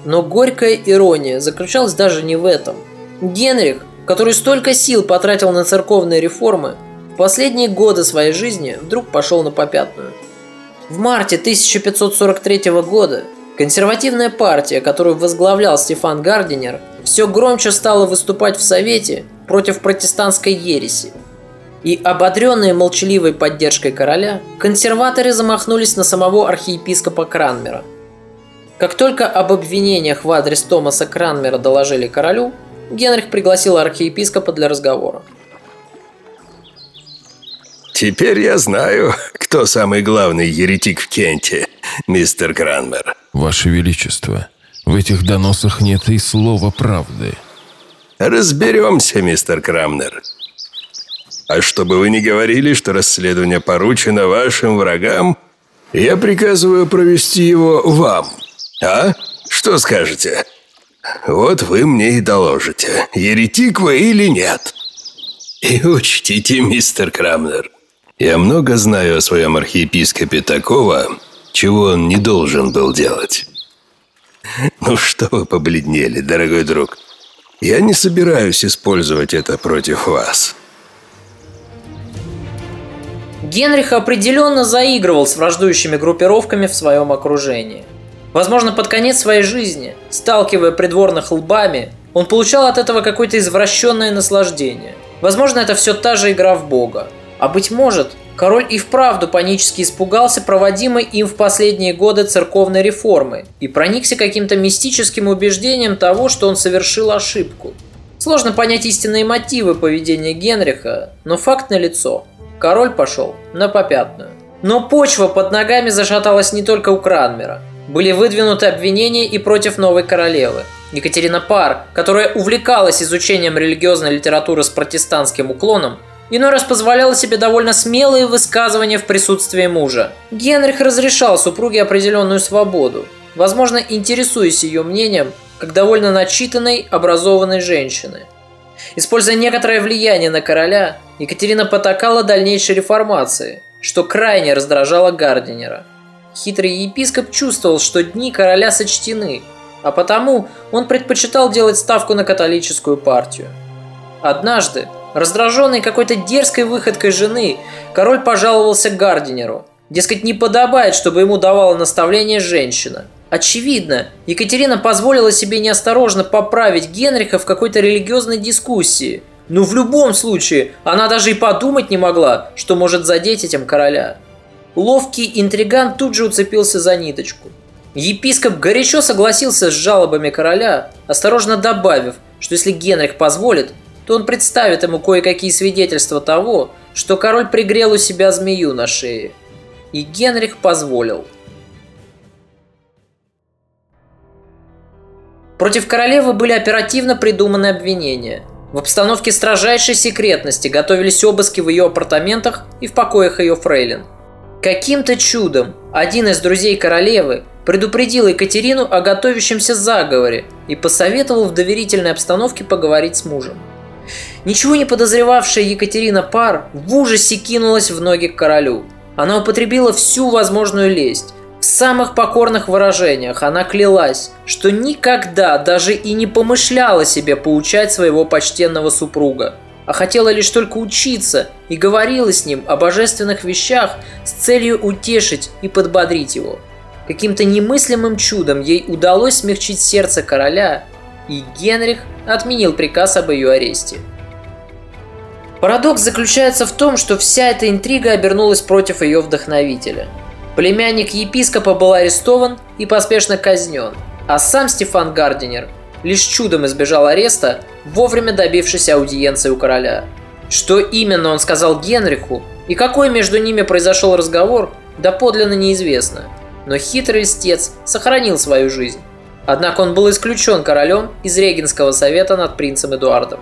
Но горькая ирония заключалась даже не в этом. Генрих, который столько сил потратил на церковные реформы, в последние годы своей жизни вдруг пошел на попятную. В марте 1543 года консервативная партия, которую возглавлял Стефан Гардинер, все громче стала выступать в Совете против протестантской ереси. И ободренные молчаливой поддержкой короля, консерваторы замахнулись на самого архиепископа Кранмера. Как только об обвинениях в адрес Томаса Кранмера доложили королю, Генрих пригласил архиепископа для разговора. «Теперь я знаю, кто самый главный еретик в Кенте, мистер Кранмер». «Ваше Величество, в этих доносах нет и слова правды. Разберемся, мистер Крамнер. А чтобы вы не говорили, что расследование поручено вашим врагам, я приказываю провести его вам. А? Что скажете? Вот вы мне и доложите, еретик вы или нет. И учтите, мистер Крамнер, я много знаю о своем архиепископе такого, чего он не должен был делать. Ну что вы побледнели, дорогой друг? Я не собираюсь использовать это против вас. Генрих определенно заигрывал с враждующими группировками в своем окружении. Возможно, под конец своей жизни, сталкивая придворных лбами, он получал от этого какое-то извращенное наслаждение. Возможно, это все та же игра в Бога. А быть может, Король и вправду панически испугался проводимой им в последние годы церковной реформы и проникся каким-то мистическим убеждением того, что он совершил ошибку. Сложно понять истинные мотивы поведения Генриха, но факт налицо. Король пошел на попятную. Но почва под ногами зашаталась не только у Кранмера. Были выдвинуты обвинения и против новой королевы. Екатерина Пар, которая увлекалась изучением религиозной литературы с протестантским уклоном, Иной раз позволяла себе довольно смелые высказывания в присутствии мужа. Генрих разрешал супруге определенную свободу, возможно, интересуясь ее мнением, как довольно начитанной, образованной женщины. Используя некоторое влияние на короля, Екатерина потакала дальнейшей реформации, что крайне раздражало Гардинера. Хитрый епископ чувствовал, что дни короля сочтены, а потому он предпочитал делать ставку на католическую партию. Однажды, Раздраженный какой-то дерзкой выходкой жены, король пожаловался Гардинеру. Дескать, не подобает, чтобы ему давала наставление женщина. Очевидно, Екатерина позволила себе неосторожно поправить Генриха в какой-то религиозной дискуссии. Но в любом случае, она даже и подумать не могла, что может задеть этим короля. Ловкий интриган тут же уцепился за ниточку. Епископ горячо согласился с жалобами короля, осторожно добавив, что если Генрих позволит, то он представит ему кое-какие свидетельства того, что король пригрел у себя змею на шее. И Генрих позволил. Против королевы были оперативно придуманы обвинения. В обстановке строжайшей секретности готовились обыски в ее апартаментах и в покоях ее фрейлин. Каким-то чудом один из друзей королевы предупредил Екатерину о готовящемся заговоре и посоветовал в доверительной обстановке поговорить с мужем. Ничего не подозревавшая Екатерина Пар в ужасе кинулась в ноги к королю. Она употребила всю возможную лесть. В самых покорных выражениях она клялась, что никогда даже и не помышляла себе поучать своего почтенного супруга, а хотела лишь только учиться и говорила с ним о божественных вещах с целью утешить и подбодрить его. Каким-то немыслимым чудом ей удалось смягчить сердце короля, и Генрих отменил приказ об ее аресте. Парадокс заключается в том, что вся эта интрига обернулась против ее вдохновителя. Племянник епископа был арестован и поспешно казнен, а сам Стефан Гардинер лишь чудом избежал ареста, вовремя добившись аудиенции у короля. Что именно он сказал Генриху и какой между ними произошел разговор, доподлинно неизвестно. Но хитрый льстец сохранил свою жизнь. Однако он был исключен королем из Регенского совета над принцем Эдуардом.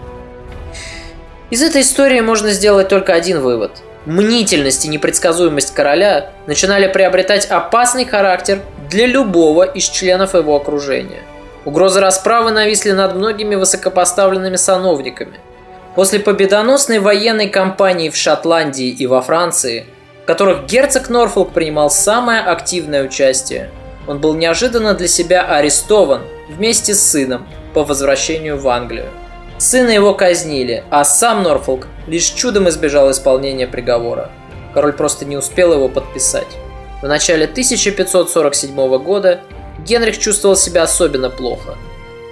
Из этой истории можно сделать только один вывод. Мнительность и непредсказуемость короля начинали приобретать опасный характер для любого из членов его окружения. Угрозы расправы нависли над многими высокопоставленными сановниками. После победоносной военной кампании в Шотландии и во Франции, в которых герцог Норфолк принимал самое активное участие, он был неожиданно для себя арестован вместе с сыном по возвращению в Англию. Сына его казнили, а сам Норфолк лишь чудом избежал исполнения приговора. Король просто не успел его подписать. В начале 1547 года Генрих чувствовал себя особенно плохо.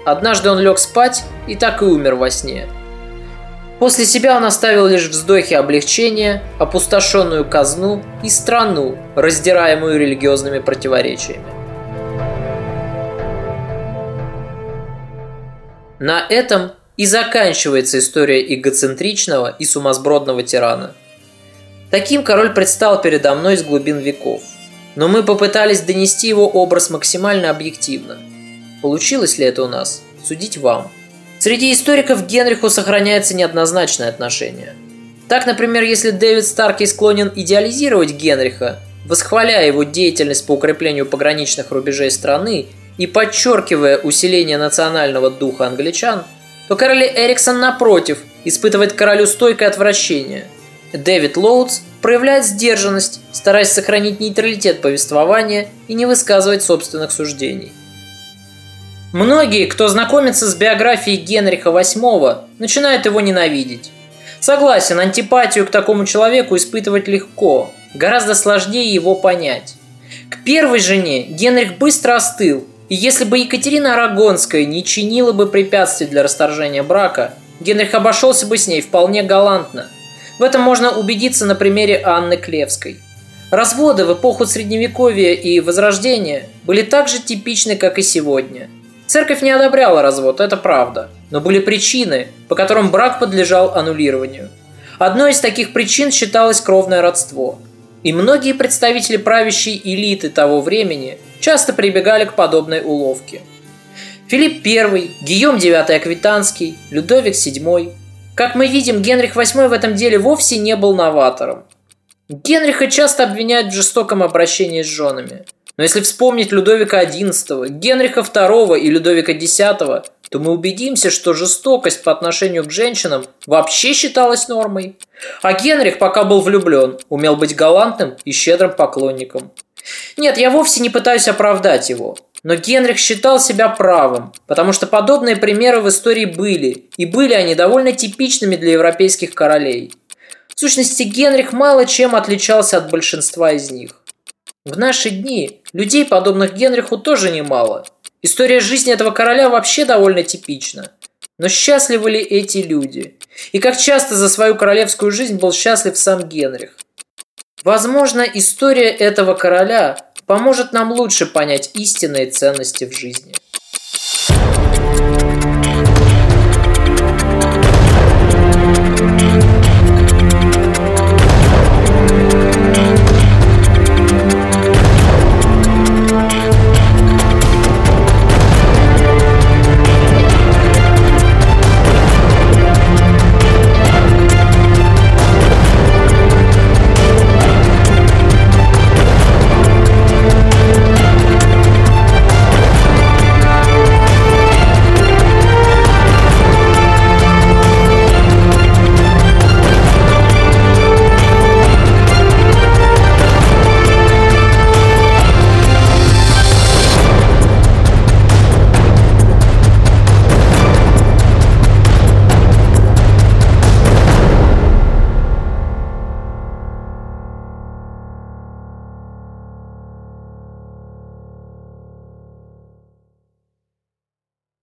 Однажды он лег спать и так и умер во сне. После себя он оставил лишь вздохи облегчения, опустошенную казну и страну, раздираемую религиозными противоречиями. На этом и заканчивается история эгоцентричного и сумасбродного тирана. Таким король предстал передо мной из глубин веков. Но мы попытались донести его образ максимально объективно. Получилось ли это у нас? Судить вам. Среди историков Генриху сохраняется неоднозначное отношение. Так, например, если Дэвид Старкий склонен идеализировать Генриха, восхваляя его деятельность по укреплению пограничных рубежей страны и подчеркивая усиление национального духа англичан – то Кэрли Эриксон, напротив, испытывает королю стойкое отвращение. Дэвид Лоудс проявляет сдержанность, стараясь сохранить нейтралитет повествования и не высказывать собственных суждений. Многие, кто знакомится с биографией Генриха VIII, начинают его ненавидеть. Согласен, антипатию к такому человеку испытывать легко, гораздо сложнее его понять. К первой жене Генрих быстро остыл и если бы Екатерина Арагонская не чинила бы препятствий для расторжения брака, Генрих обошелся бы с ней вполне галантно. В этом можно убедиться на примере Анны Клевской. Разводы в эпоху Средневековья и Возрождения были так же типичны, как и сегодня. Церковь не одобряла развод, это правда. Но были причины, по которым брак подлежал аннулированию. Одной из таких причин считалось кровное родство. И многие представители правящей элиты того времени – часто прибегали к подобной уловке. Филипп I, Гийом IX Аквитанский, Людовик VII. Как мы видим, Генрих VIII в этом деле вовсе не был новатором. Генриха часто обвиняют в жестоком обращении с женами. Но если вспомнить Людовика XI, Генриха II и Людовика X, то мы убедимся, что жестокость по отношению к женщинам вообще считалась нормой. А Генрих, пока был влюблен, умел быть галантным и щедрым поклонником. Нет, я вовсе не пытаюсь оправдать его. Но Генрих считал себя правым, потому что подобные примеры в истории были, и были они довольно типичными для европейских королей. В сущности, Генрих мало чем отличался от большинства из них. В наши дни людей, подобных Генриху, тоже немало. История жизни этого короля вообще довольно типична. Но счастливы ли эти люди? И как часто за свою королевскую жизнь был счастлив сам Генрих? Возможно, история этого короля поможет нам лучше понять истинные ценности в жизни.